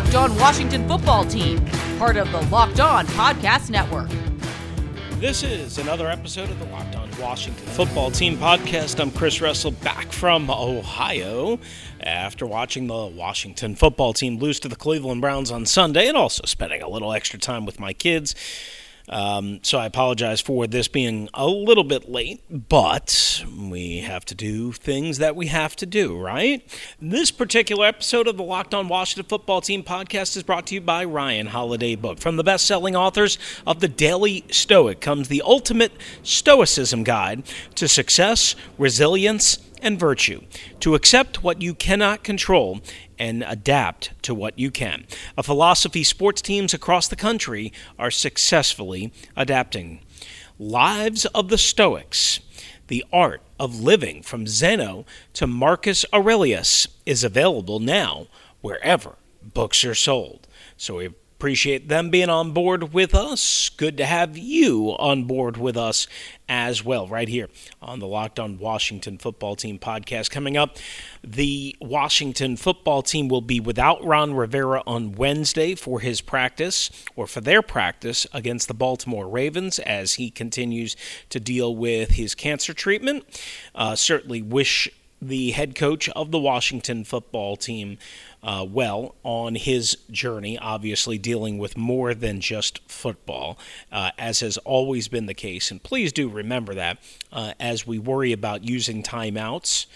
Locked On Washington Football Team, part of the Locked On Podcast Network. This is another episode of the Locked On Washington Football Team podcast. I'm Chris Russell back from Ohio after watching the Washington football team lose to the Cleveland Browns on Sunday and also spending a little extra time with my kids. Um, so I apologize for this being a little bit late, but we have to do things that we have to do, right? This particular episode of the Locked On Washington Football Team podcast is brought to you by Ryan Holiday Book. From the best selling authors of the Daily Stoic comes the ultimate Stoicism guide to success, resilience, and virtue, to accept what you cannot control and adapt to what you can. A philosophy sports teams across the country are successfully adapting. Lives of the Stoics. The Art of Living from Zeno to Marcus Aurelius is available now wherever books are sold. So we Appreciate them being on board with us. Good to have you on board with us as well, right here on the Locked On Washington Football Team podcast. Coming up, the Washington football team will be without Ron Rivera on Wednesday for his practice or for their practice against the Baltimore Ravens as he continues to deal with his cancer treatment. Uh, certainly wish the head coach of the Washington football team uh, well on his journey, obviously dealing with more than just football, uh, as has always been the case. And please do remember that uh, as we worry about using timeouts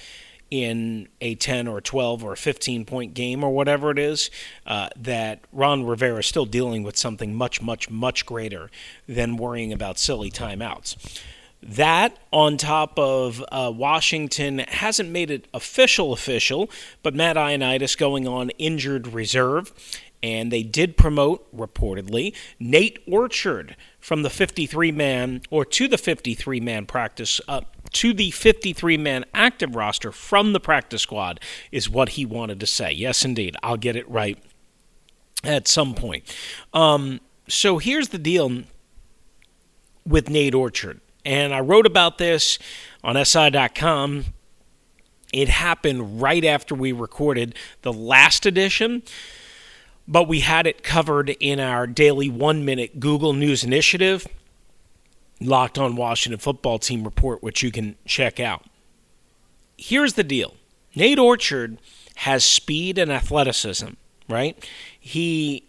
in a 10 or 12 or 15 point game or whatever it is, uh, that Ron Rivera is still dealing with something much, much, much greater than worrying about silly timeouts. That, on top of uh, Washington, hasn't made it official official, but Matt Ioannidis going on injured reserve. And they did promote, reportedly, Nate Orchard from the 53 man, or to the 53 man practice, uh, to the 53 man active roster from the practice squad, is what he wanted to say. Yes, indeed. I'll get it right at some point. Um, so here's the deal with Nate Orchard. And I wrote about this on SI.com. It happened right after we recorded the last edition, but we had it covered in our daily one minute Google News Initiative Locked on Washington Football Team report, which you can check out. Here's the deal Nate Orchard has speed and athleticism, right? He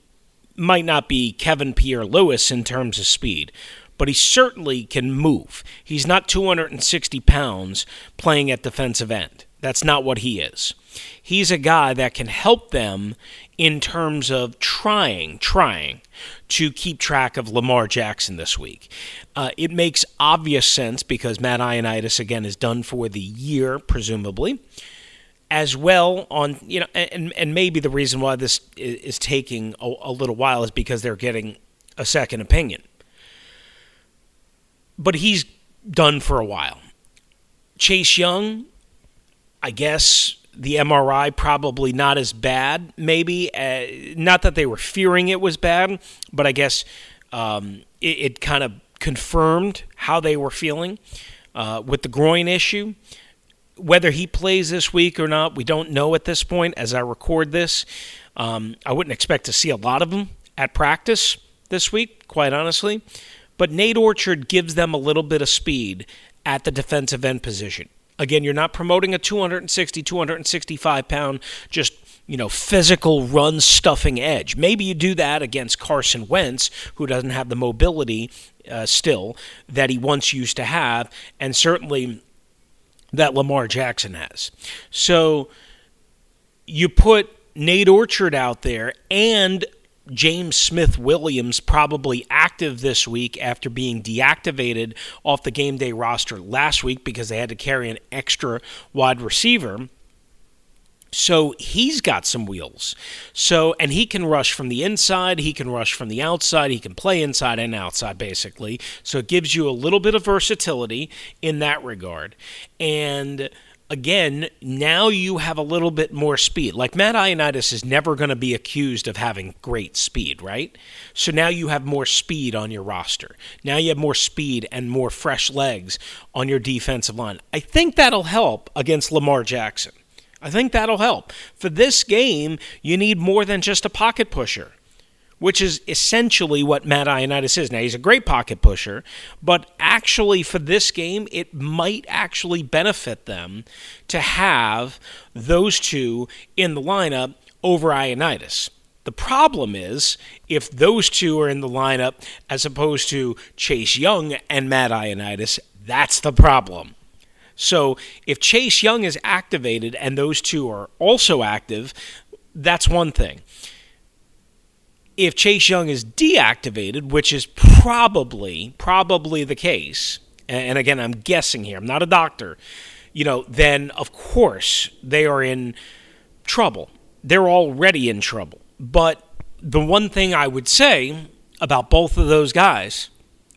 might not be Kevin Pierre Louis in terms of speed, but he certainly can move. He's not 260 pounds playing at defensive end. That's not what he is. He's a guy that can help them in terms of trying, trying to keep track of Lamar Jackson this week. Uh, it makes obvious sense because Matt Ioannidis, again, is done for the year, presumably. As well, on you know, and and maybe the reason why this is taking a, a little while is because they're getting a second opinion but he's done for a while. Chase Young, I guess the MRI probably not as bad, maybe. Uh, not that they were fearing it was bad, but I guess um, it, it kind of confirmed how they were feeling uh, with the groin issue. Whether he plays this week or not, we don't know at this point as I record this. Um, I wouldn't expect to see a lot of them at practice this week, quite honestly. But Nate Orchard gives them a little bit of speed at the defensive end position. Again, you're not promoting a 260, 265 pound, just you know, physical run stuffing edge. Maybe you do that against Carson Wentz, who doesn't have the mobility uh, still that he once used to have, and certainly that Lamar Jackson has. So you put Nate Orchard out there and James Smith Williams probably active this week after being deactivated off the game day roster last week because they had to carry an extra wide receiver. So he's got some wheels. So and he can rush from the inside, he can rush from the outside, he can play inside and outside basically. So it gives you a little bit of versatility in that regard. And again, now you have a little bit more speed. Like Matt Ioannidis is never going to be accused of having great speed, right? So now you have more speed on your roster. Now you have more speed and more fresh legs on your defensive line. I think that'll help against Lamar Jackson. I think that'll help. For this game, you need more than just a pocket pusher, which is essentially what Matt Ioannidis is. Now, he's a great pocket pusher, but actually, for this game, it might actually benefit them to have those two in the lineup over Ioannidis. The problem is if those two are in the lineup as opposed to Chase Young and Matt Ioannidis, that's the problem. So if Chase Young is activated and those two are also active, that's one thing. If Chase Young is deactivated, which is probably probably the case, and again I'm guessing here, I'm not a doctor, you know, then of course they are in trouble. They're already in trouble. But the one thing I would say about both of those guys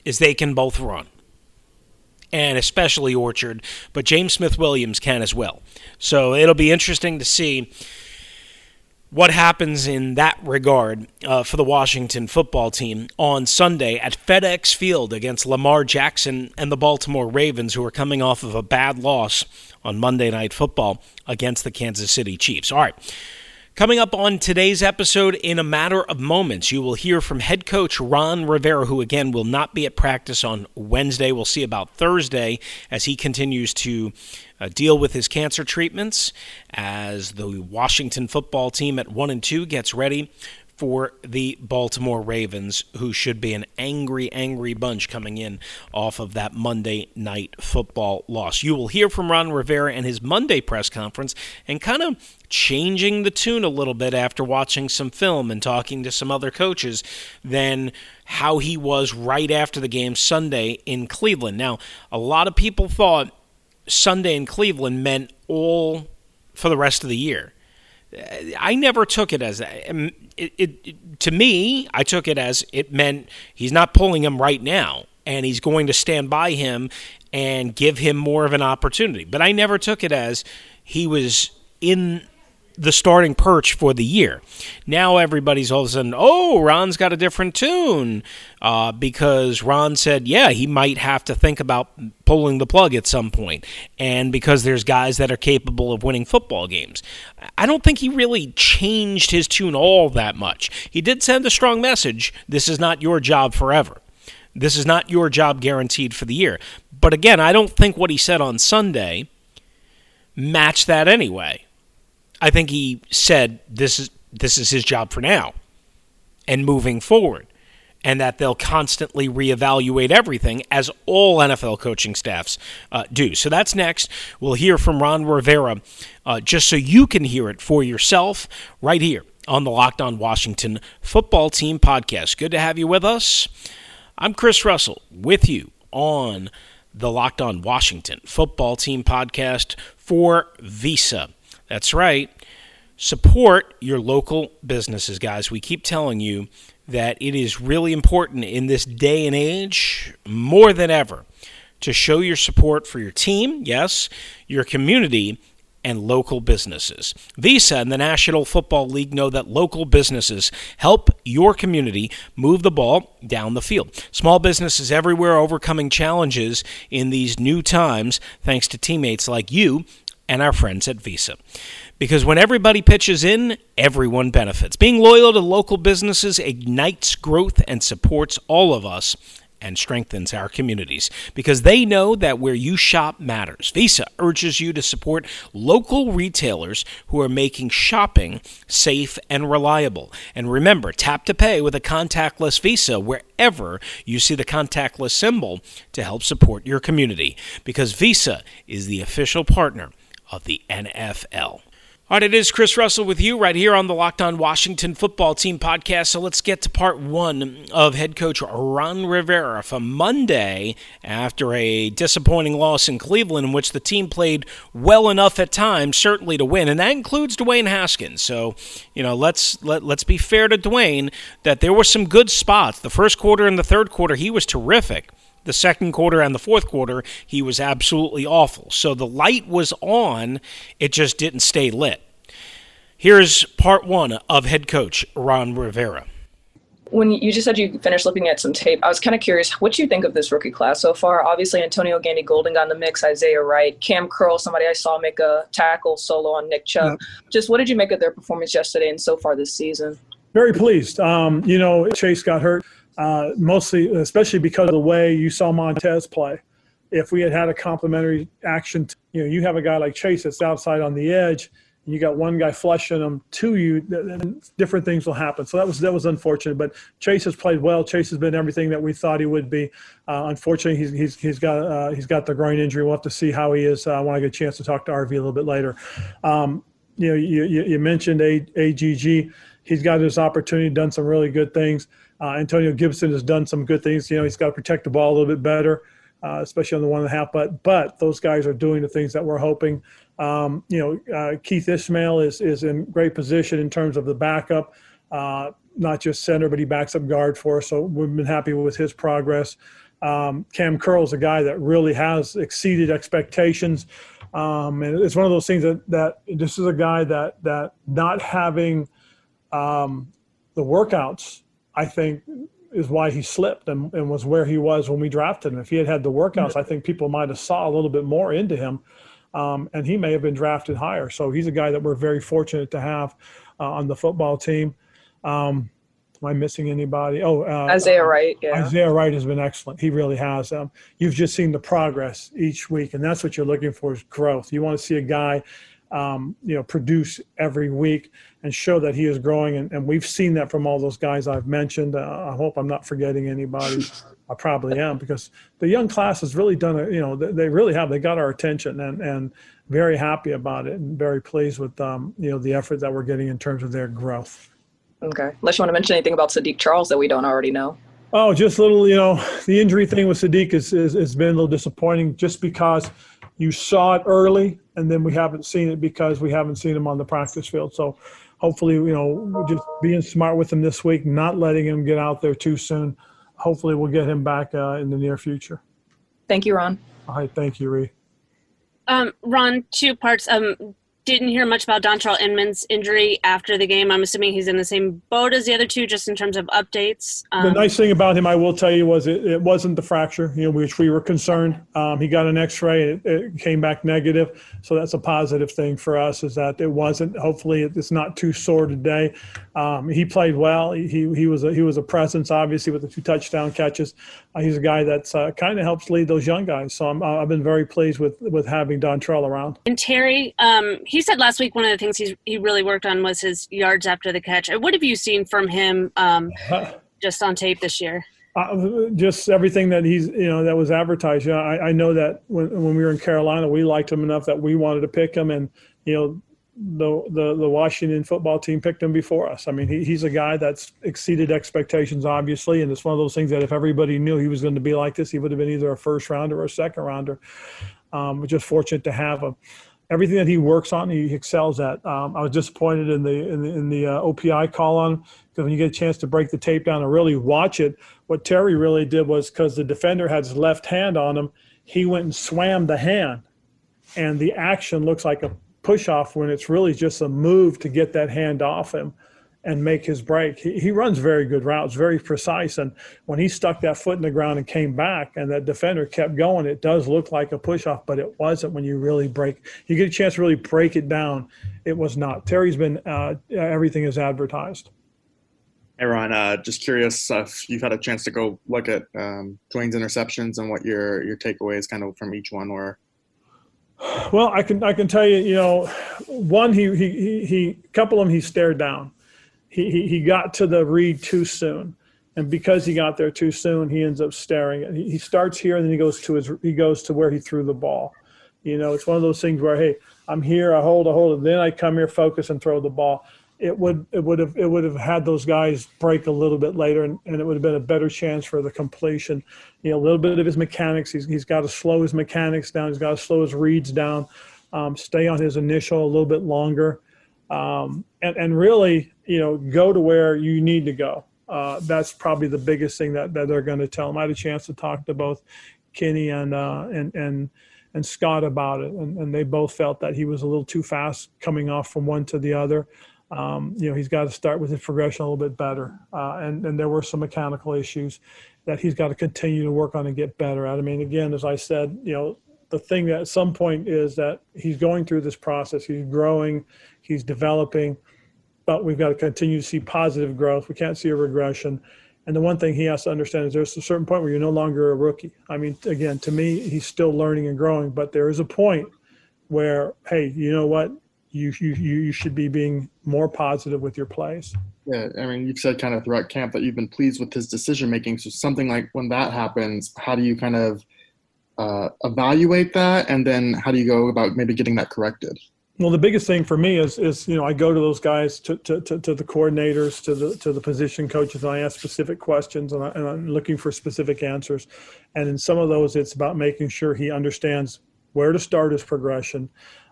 is they can both run and especially Orchard, but James Smith Williams can as well. So it'll be interesting to see what happens in that regard uh, for the Washington football team on Sunday at FedEx Field against Lamar Jackson and the Baltimore Ravens, who are coming off of a bad loss on Monday Night Football against the Kansas City Chiefs. All right. Coming up on today's episode, in a matter of moments, you will hear from head coach Ron Rivera, who again will not be at practice on Wednesday. We'll see about Thursday as he continues to uh, deal with his cancer treatments as the Washington football team at 1 and 2 gets ready for the Baltimore Ravens, who should be an angry, angry bunch coming in off of that Monday night football loss. You will hear from Ron Rivera and his Monday press conference and kind of changing the tune a little bit after watching some film and talking to some other coaches than how he was right after the game Sunday in Cleveland. Now, a lot of people thought Sunday in Cleveland meant all for the rest of the year. I never took it as that. Um, it, it, it, to me, I took it as it meant he's not pulling him right now, and he's going to stand by him and give him more of an opportunity. But I never took it as he was in the starting perch for the year. Now everybody's all of a sudden, oh, Ron's got a different tune uh, because Ron said, yeah, he might have to think about pulling the plug at some point. and because there's guys that are capable of winning football games. I don't think he really changed his tune all that much. He did send a strong message this is not your job forever. This is not your job guaranteed for the year. But again, I don't think what he said on Sunday matched that anyway. I think he said this is this is his job for now and moving forward and that they'll constantly reevaluate everything as all NFL coaching staffs uh, do. So that's next. We'll hear from Ron Rivera uh, just so you can hear it for yourself right here on the Locked On Washington Football Team podcast. Good to have you with us. I'm Chris Russell with you on the Locked On Washington Football Team podcast for Visa. That's right. Support your local businesses, guys. We keep telling you that it is really important in this day and age, more than ever, to show your support for your team, yes, your community, and local businesses. Visa and the National Football League know that local businesses help your community move the ball down the field. Small businesses everywhere overcoming challenges in these new times thanks to teammates like you and our friends at Visa. Because when everybody pitches in, everyone benefits. Being loyal to local businesses ignites growth and supports all of us and strengthens our communities because they know that where you shop matters. Visa urges you to support local retailers who are making shopping safe and reliable. And remember, tap to pay with a contactless Visa wherever you see the contactless symbol to help support your community because Visa is the official partner of the NFL. All right, it is Chris Russell with you right here on the Locked On Washington Football Team podcast. So let's get to part one of head coach Ron Rivera from Monday after a disappointing loss in Cleveland, in which the team played well enough at times, certainly to win, and that includes Dwayne Haskins. So, you know, let's let, let's be fair to Dwayne that there were some good spots. The first quarter and the third quarter, he was terrific the second quarter and the fourth quarter, he was absolutely awful. So the light was on, it just didn't stay lit. Here's part one of head coach Ron Rivera. When you just said you finished looking at some tape, I was kind of curious what you think of this rookie class so far. Obviously, Antonio Gandy Golden got in the mix, Isaiah Wright, Cam Curl, somebody I saw make a tackle solo on Nick Chubb. Yep. Just what did you make of their performance yesterday and so far this season? Very pleased. Um, you know, Chase got hurt uh, mostly, especially because of the way you saw Montez play. If we had had a complementary action, you know, you have a guy like Chase that's outside on the edge and – you got one guy flushing them to you, then different things will happen. So that was that was unfortunate. But Chase has played well. Chase has been everything that we thought he would be. Uh, unfortunately, he's, he's he's got uh, he's got the groin injury. We'll have to see how he is uh, want to get a chance to talk to RV a little bit later. Um, you know, you, you mentioned AGG. He's got his opportunity, done some really good things. Uh, Antonio Gibson has done some good things. You know, he's got to protect the ball a little bit better. Uh, especially on the one and a half. But but those guys are doing the things that we're hoping. Um, you know, uh, Keith Ismael is is in great position in terms of the backup, uh, not just center, but he backs up guard for us. So we've been happy with his progress. Um, Cam Curl is a guy that really has exceeded expectations. Um, and it's one of those things that, that this is a guy that that not having um, the workouts, I think, is why he slipped and, and was where he was when we drafted him. If he had had the workouts, I think people might have saw a little bit more into him um, and he may have been drafted higher. So he's a guy that we're very fortunate to have uh, on the football team. Um, am I missing anybody? Oh, uh, Isaiah Wright. Yeah. Isaiah Wright has been excellent. He really has. Um, you've just seen the progress each week, and that's what you're looking for is growth. You want to see a guy, um, you know, produce every week and show that he is growing, and, and we've seen that from all those guys I've mentioned. Uh, I hope I'm not forgetting anybody. I probably am because the young class has really done it. You know, they really have. They got our attention and and very happy about it and very pleased with um, you know the effort that we're getting in terms of their growth. Okay, unless you want to mention anything about Saahdiq Charles that we don't already know. Oh, just a little. You know, the injury thing with Saahdiq is, is has been a little disappointing, just because you saw it early and then we haven't seen it because we haven't seen him on the practice field. So hopefully, you know, just being smart with him this week, not letting him get out there too soon hopefully we'll get him back uh, in the near future. Thank you, Ron. All right, thank you, Ree. Um, Ron, two parts. Um, didn't hear much about Dontrelle Inman's injury after the game. I'm assuming he's in the same boat as the other two, just in terms of updates. Um, the nice thing about him, I will tell you, was it, it wasn't the fracture, you know, which we were concerned. Um, he got an X-ray, it, it, came back negative, so that's a positive thing for us. Is that it wasn't. Hopefully, it's not too sore today. Um, he played well. He, he was a, he was a presence, obviously, with the two touchdown catches. Uh, he's a guy that's uh, kind of helps lead those young guys. So I'm, I've been very pleased with with having Dontrelle around. And Terry, um, he said last week one of the things he's, he really worked on was his yards after the catch. What have you seen from him um, just on tape this year? Uh, just everything that he's you know that was advertised. You know, I, I know that when when we were in Carolina, we liked him enough that we wanted to pick him, and you know the, the the Washington football team picked him before us. I mean, he, he's a guy that's exceeded expectations, obviously, and it's one of those things that if everybody knew he was going to be like this, he would have been either a first rounder or a second rounder. Um, we're just fortunate to have him. Everything that he works on, he excels at. Um, I was disappointed in the in the, in the uh, OPI call on because when you get a chance to break the tape down and really watch it, what Terry really did was because the defender had his left hand on him, he went and swam the hand, and the action looks like a push off when it's really just a move to get that hand off him and make his break. He, he runs very good routes, very precise. And when he stuck that foot in the ground and came back and that defender kept going, it does look like a push off, but it wasn't when you really break. You get a chance to really break it down. It was not. Terry's been, uh, everything is advertised. Hey, uh, just curious if you've had a chance to go look at um, Dwayne's interceptions and what your, your takeaways kind of from each one were. Well, I can I can tell you, you know, one he he he, a couple of them he stared down. He, he he got to the read too soon, and because he got there too soon, he ends up staring. He, he starts here and then he goes to his he goes to where he threw the ball. You know, it's one of those things where hey, I'm here, I hold, I hold, and then I come here, focus, and throw the ball it would it would have it would have had those guys break a little bit later and, and it would have been a better chance for the completion. You know a little bit of his mechanics he's, he's got to slow his mechanics down he's got to slow his reads down um, stay on his initial a little bit longer. Um, and, and really you know go to where you need to go. Uh, that's probably the biggest thing that, that they're going to tell him. I had a chance to talk to both kenny and uh, and and and Scott about it, and, and they both felt that he was a little too fast coming off from one to the other. Um, you know, he's got to start with his progression a little bit better. Uh, and, and there were some mechanical issues that he's got to continue to work on and get better at. I mean, again, as I said, you know, the thing that at some point is that he's going through this process, he's growing, he's developing, but we've got to continue to see positive growth. We can't see a regression. And the one thing he has to understand is there's a certain point where you're no longer a rookie. I mean, again, to me, he's still learning and growing, but there is a point where, hey, you know what? You, you, you should be being more positive with your plays. Yeah, I mean, you've said kind of throughout camp that you've been pleased with his decision making. So something like when that happens, how do you kind of uh, evaluate that, and then how do you go about maybe getting that corrected? Well, the biggest thing for me is, is you know, I go to those guys, to, to, to, to the coordinators, to the to the position coaches, and I ask specific questions, and, I, and I'm looking for specific answers. And in some of those, it's about making sure he understands where to start his progression,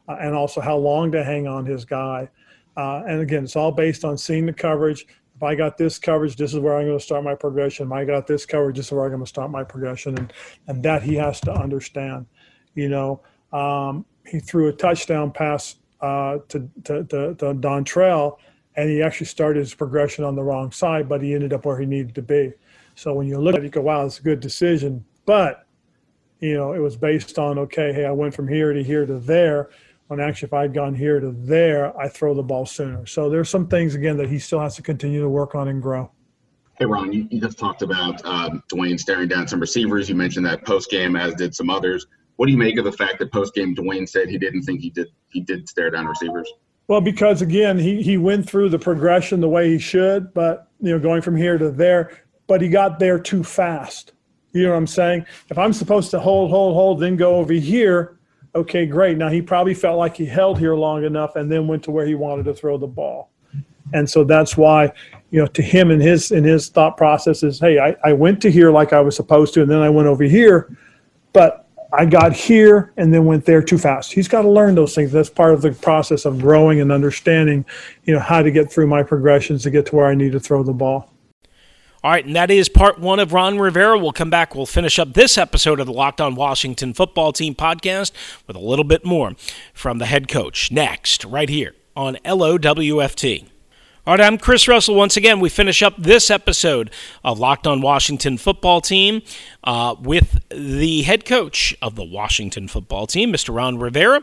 uh, and also how long to hang on his guy. Uh, and again, it's all based on seeing the coverage. If I got this coverage, this is where I'm going to start my progression. If I got this coverage, this is where I'm going to start my progression, and and that he has to understand. You know. Um, he threw a touchdown pass uh, to, to, to, to Dontrelle, and he actually started his progression on the wrong side, but he ended up where he needed to be. So when you look at it, you go, wow, it's a good decision. But, you know, it was based on, okay, hey, I went from here to here to there. When actually, if I'd gone here to there, I throw the ball sooner. So there's some things, again, that he still has to continue to work on and grow. Hey, Ron, you, you just talked about um, Dwayne staring down some receivers. You mentioned that post game, as did some others. What do you make of the fact that post game Dwayne said he didn't think he did he did stare down receivers? Well, because again, he he went through the progression the way he should, but you know, going from here to there, but he got there too fast. You know what I'm saying? If I'm supposed to hold, hold, hold, then go over here, okay, great. Now he probably felt like he held here long enough and then went to where he wanted to throw the ball. And so that's why, you know, to him and his in his thought process is, hey, I, I went to here like I was supposed to, and then I went over here, but I got here and then went there too fast. He's got to learn those things. That's part of the process of growing and understanding, you know, how to get through my progressions to get to where I need to throw the ball. All right, and that is part one of Ron Rivera. We'll come back. We'll finish up this episode of the Locked On Washington Football Team podcast with a little bit more from the head coach next, right here on LOWFT. All right, I'm Chris Russell. Once again, we finish up this episode of Locked On Washington Football Team uh, with the head coach of the Washington Football Team, Mr. Ron Rivera,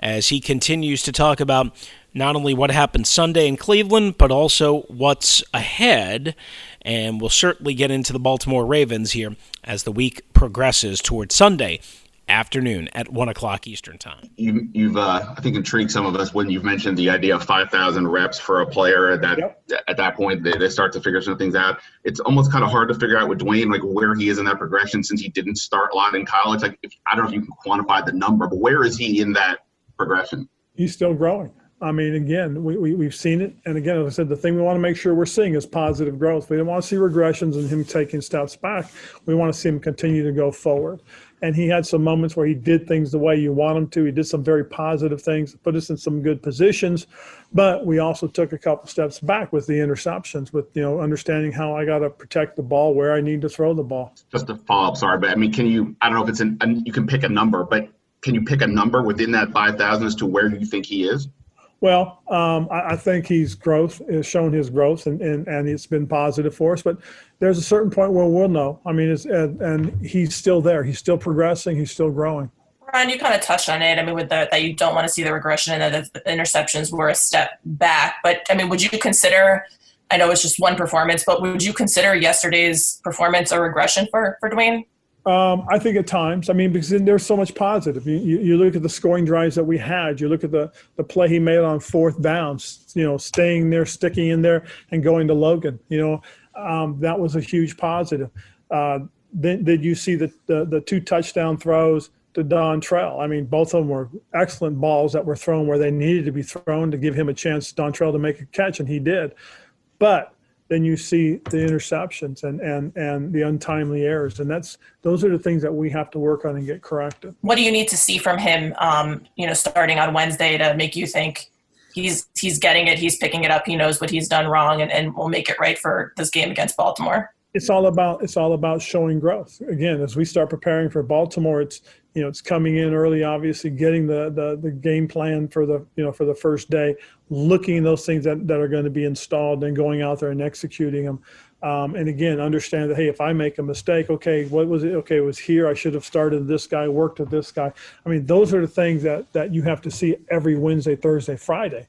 as he continues to talk about not only what happened Sunday in Cleveland, but also what's ahead. And we'll certainly get into the Baltimore Ravens here as the week progresses towards Sunday afternoon at one o'clock Eastern time. You, have uh, I think, intrigued some of us when you've mentioned the idea of five thousand reps for a player. That yep. at that point they, they start to figure some things out. It's almost kind of hard to figure out with Dwayne, like where he is in that progression since he didn't start a lot in college. Like if, I don't know if you can quantify the number, but where is he in that progression? He's still growing. I mean, again, we, we, we've seen it. And again, as I said, the thing we want to make sure we're seeing is positive growth. We don't want to see regressions and him taking steps back. We want to see him continue to go forward and he had some moments where he did things the way you want him to. He did some very positive things, put us in some good positions, but we also took a couple steps back with the interceptions, with you know understanding how I got to protect the ball where I need to throw the ball. Just a follow up, sorry, but I mean, can you? I don't know if it's an, you can pick a number, but can you pick a number within that five thousand as to where you think he is? Well, um, I, I, think he's growth has shown his growth, and, and, and it's been positive for us. But there's a certain point where we'll know. I mean, and, and he's still there. He's still progressing. He's still growing. Ryan, you kind of touched on it. I mean, with the, that you don't want to see the regression and that the interceptions were a step back. But I mean, would you consider? I know it's just one performance, but would you consider yesterday's performance a regression for for Dwayne? Um, I think at times, I mean, because there's so much positive. You, you, you, look at the scoring drives that we had. You look at the, the play he made on fourth downs, you know, staying there, sticking in there, and going to Logan. You know, um, that was a huge positive. Uh, then did you see the, the, the two touchdown throws to Dontrelle? I mean, both of them were excellent balls that were thrown where they needed to be thrown to give him a chance, Dontrelle, to make a catch, and he did. But then you see the interceptions and, and, and the untimely errors. And that's those are the things that we have to work on and get corrected. What do you need to see from him, um, you know, starting on Wednesday to make you think he's he's getting it, he's picking it up, he knows what he's done wrong, and, and will make it right for this game against Baltimore? It's all about it's all about showing growth. Again, as we start preparing for Baltimore, it's you know, it's coming in early, obviously, getting the, the, the game plan for the, you know, for the first day, looking at those things that, that are going to be installed and going out there and executing them. Um, and again, understand that, hey, if I make a mistake, okay, what was it? Okay, it was here. I should have started this guy, worked with this guy. I mean, those are the things that, that you have to see every Wednesday, Thursday, Friday.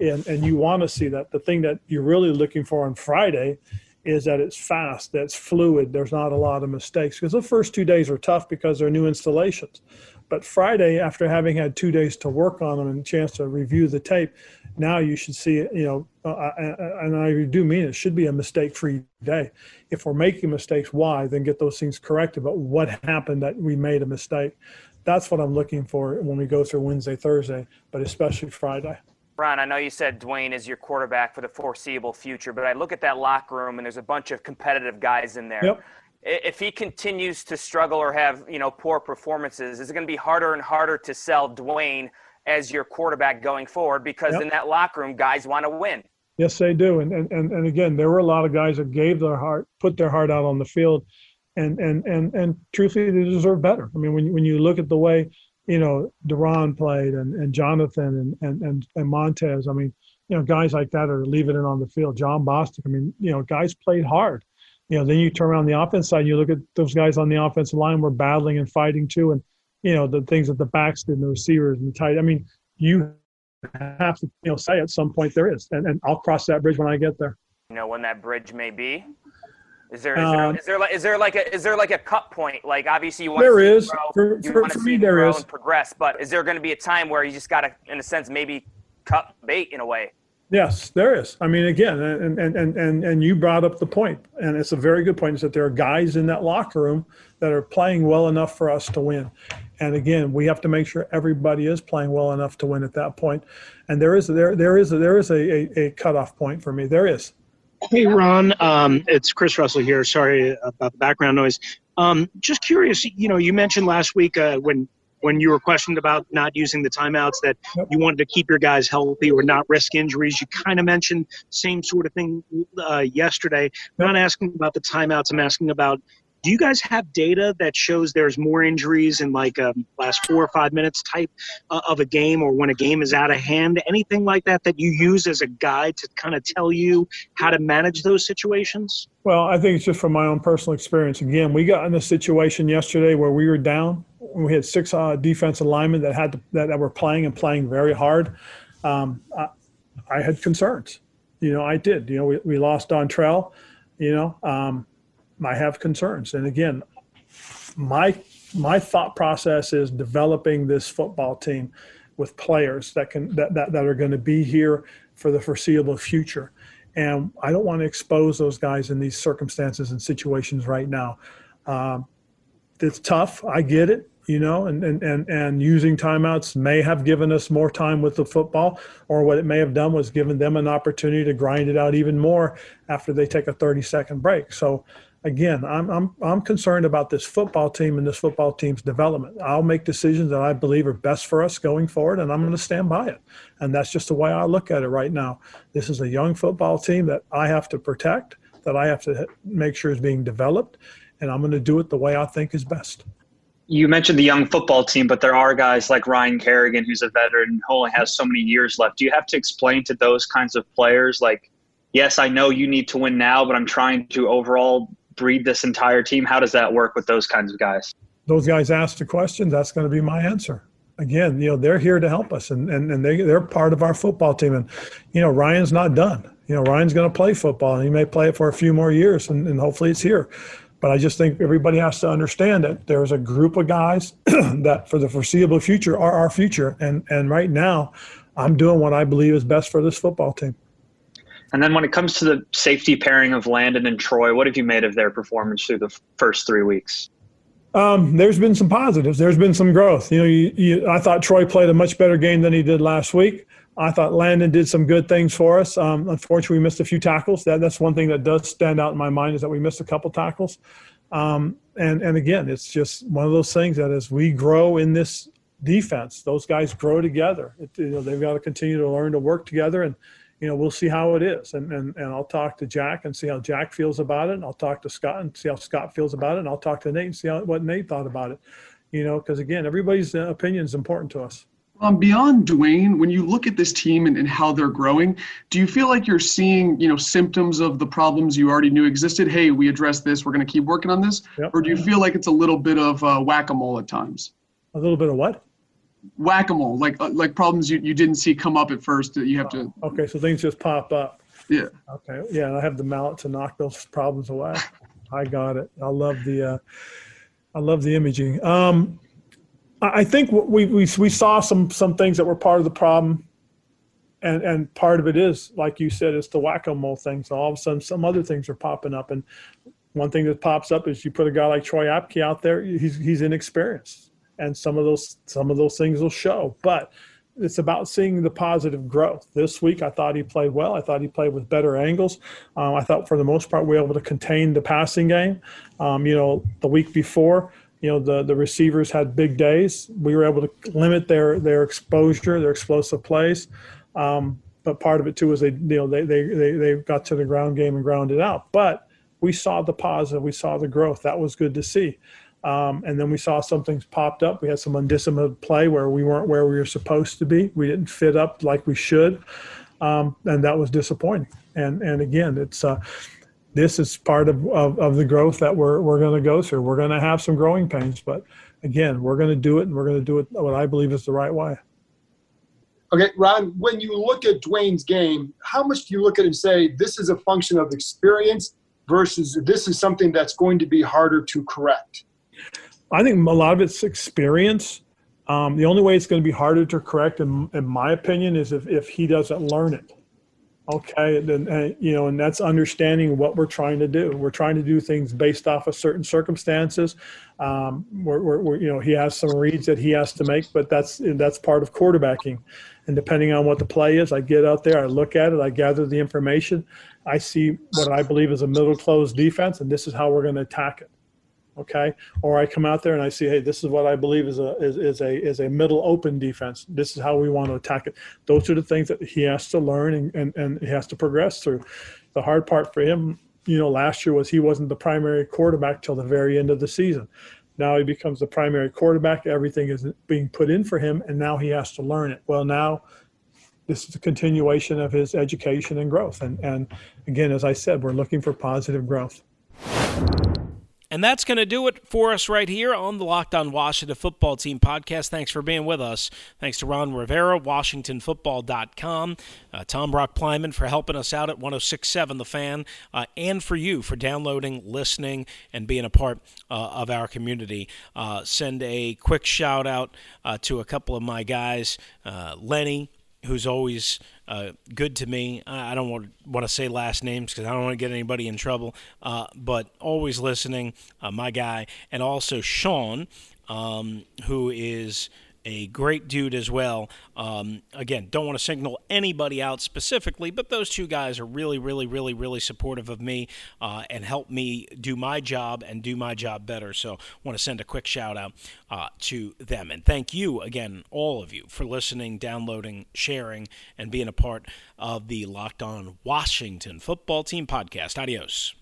And, and you want to see that. The thing that you're really looking for on Friday is that it's fast, that's fluid, there's not a lot of mistakes. Because the first two days are tough because they're new installations. But Friday, after having had two days to work on them and a chance to review the tape, now you should see, you know, uh, uh, uh, and I do mean it should be a mistake free day. If we're making mistakes, why? Then get those things corrected. But what happened that we made a mistake? That's what I'm looking for when we go through Wednesday, Thursday, but especially Friday. Ron, I know you said Dwayne is your quarterback for the foreseeable future, but I look at that locker room and there's a bunch of competitive guys in there. Yep. If he continues to struggle or have you know poor performances, is it going to be harder and harder to sell Dwayne as your quarterback going forward? Because yep. in that locker room, guys want to win. Yes, they do, and, and and and again, there were a lot of guys that gave their heart, put their heart out on the field, and and and and truthfully, they deserve better. I mean, when when you look at the way you know, Daron played and, and Jonathan and, and, and, and Montez. I mean, you know, guys like that are leaving it on the field. Jon Bostic. I mean, you know, guys played hard. You know, then you turn around the offense side, and you look at those guys on the offensive line were battling and fighting too. And, you know, the things that the backs did and the receivers and the tight. I mean, you have to, you know, say at some point there is. And, and I'll cross that bridge when I get there. You know, when that bridge may be? Is there, is there, um, is there like is there like a is there like a cut point? Like obviously you want there to is grow, for, you for, want to for see me there grow is and progress, but is there going to be a time where you just got to, in a sense, maybe cut bait in a way? Yes, there is. I mean, again, and and and and and you brought up the point, and it's a very good point. Is that there are guys in that locker room that are playing well enough for us to win, and again, we have to make sure everybody is playing well enough to win at that point. And there is there there is a, there is a, a, a cutoff point for me. There is. Hey, Ron. Um, it's Chris Russell here. Sorry about the background noise. Um, just curious, you know, you mentioned last week uh, when when you were questioned about not using the timeouts that you wanted to keep your guys healthy or not risk injuries. You kind of mentioned same sort of thing uh, yesterday. I'm not asking about the timeouts. I'm asking about do you guys have data that shows there's more injuries in like a um, last four or five minutes type uh, of a game or when a game is out of hand? Anything like that that you use as a guide to kind of tell you how to manage those situations? Well i think it's just from my own personal experience. Again we got in a situation yesterday where we were down we had six uh, defensive linemen that had to, that, that were playing and playing very hard. Um, I, I, had concerns. You know i did. You know we, we lost Dontrelle you know um, I have concerns. And again, my my thought process is developing this football team with players that can that, that, that are going to be here for the foreseeable future. And I don't want to expose those guys in these circumstances and situations right now. Um, it's tough. I get it you know, and, and, and, and using timeouts may have given us more time with the football, or what it may have done was given them an opportunity to grind it out even more after they take a 30 second break. So again, I'm, I'm, I'm concerned about this football team and this football team's development. I'll make decisions that I believe are best for us going forward, and I'm going to stand by it. And that's just the way I look at it right now. This is a young football team that I have to protect, that I have to make sure is being developed, and I'm going to do it the way I think is best. You mentioned the young football team, but there are guys like Ryan Kerrigan, who's a veteran, who only has so many years left. Do you have to explain to those kinds of players, like, yes, I know you need to win now, but I'm trying to overall breed this entire team? How does that work with those kinds of guys? Those guys ask the question. That's going to be my answer. Again, you know, they're here to help us, and and, and they they're part of our football team. And you know, Ryan's not done. You know, Ryan's going to play football, and he may play it for a few more years, and, and hopefully it's here. But I just think everybody has to understand that there's a group of guys that, for the foreseeable future, are our future. And and right now, I'm doing what I believe is best for this football team. And then when it comes to the safety pairing of Landon and Troy, what have you made of their performance through the first three weeks? Um, there's been some positives. There's been some growth. You know, you, you, I thought Troy played a much better game than he did last week. I thought Landon did some good things for us. Um, unfortunately, we missed a few tackles. That, that's one thing that does stand out in my mind is that we missed a couple tackles. Um, and and again, it's just one of those things that as we grow in this defense, those guys grow together. It, you know, they've got to continue to learn to work together and you know, we'll see how it is. And, and, and I'll talk to Jack and see how Jack feels about it. And I'll talk to Scott and see how Scott feels about it. And I'll talk to Nate and see how, what Nate thought about it. you know, because again, everybody's uh, opinion is important to us. Um, beyond Dwayne, when you look at this team and, and, how they're growing, do you feel like you're seeing, you know, symptoms of the problems you already knew existed? Hey, we addressed this. We're going to keep working on this. Yep. Or do you feel like it's a little bit of uh, whack-a-mole at times? A little bit of what? Whack-a-mole, like uh, like problems you, you didn't see come up at first that you have to. Okay, so things just pop up. Yeah. Okay. Yeah, I have the mallet to knock those problems away. I got it. I love the, uh, I love the imaging. Um, I think we, we, we saw some, some things that were part of the problem. And, and part of it is, like you said, it's the whack-a-mole thing. So all of a sudden, some other things are popping up. And one thing that pops up is you put a guy like Troy Apke out there, he's, he's inexperienced. And some of those, some of those things will show. But it's about seeing the positive growth. This week, I thought he played well. I thought he played with better angles. Um, I thought for the most part we were able to contain the passing game. Um, you know, the week before, you know the the receivers had big days. We were able to limit their their exposure, their explosive plays. Um, but part of it too was they you know they, they they they got to the ground game and ground it out. But we saw the positive, we saw the growth. That was good to see. Um, and then we saw some things popped up. We had some undisciplined play where we weren't where we were supposed to be. We didn't fit up like we should, um, and that was disappointing. And and again, it's uh, this is part of, of, of the growth that we're, we're going to go through. We're going to have some growing pains, but again, we're going to do it and we're going to do it what I believe is the right way. Okay, Ron, when you look at Dwayne's game, how much do you look at it and say this is a function of experience versus this is something that's going to be harder to correct? I think a lot of it's experience. Um, the only way it's going to be harder to correct, in, in my opinion, is if, if he doesn't learn it. Okay, then uh, you know, and that's understanding what we're trying to do. We're trying to do things based off of certain circumstances. Um, we're, we're, we're, you know, he has some reads that he has to make, but that's that's part of quarterbacking. And depending on what the play is, I get out there, I look at it, I gather the information, I see what I believe is a middle closed defense, and this is how we're going to attack it okay? Or i come out there and i see hey this is what i believe is a is, is a is a middle open defense. This is how we want to attack it. Those are the things that he has to learn and, and, and he has to progress through. The hard part for him you know last year was he wasn't the primary quarterback till the very end of the season. Now he becomes the primary quarterback. Everything is being put in for him and now he has to learn it. Well now this is a continuation of his education and growth. And and again as i said we're looking for positive growth and that's going to do it for us right here on the Locked On Washington Football Team podcast. Thanks for being with us. Thanks to Ron Rivera, WashingtonFootball.com, uh, Tom Brock Plyman for helping us out at 1067 The Fan, uh, and for you for downloading, listening, and being a part uh, of our community. Uh, send a quick shout out uh, to a couple of my guys, uh, Lenny, who's always uh, good to me. I don't want, want to say last names because I don't want to get anybody in trouble, uh, but always listening, uh, my guy, and also Sean, um, who is a great dude as well. Um, again, don't want to signal anybody out specifically, but those two guys are really, really, really, really supportive of me uh, and help me do my job and do my job better. So, want to send a quick shout out uh, to them. And thank you again, all of you, for listening, downloading, sharing, and being a part of the Locked On Washington Football Team podcast. Adios.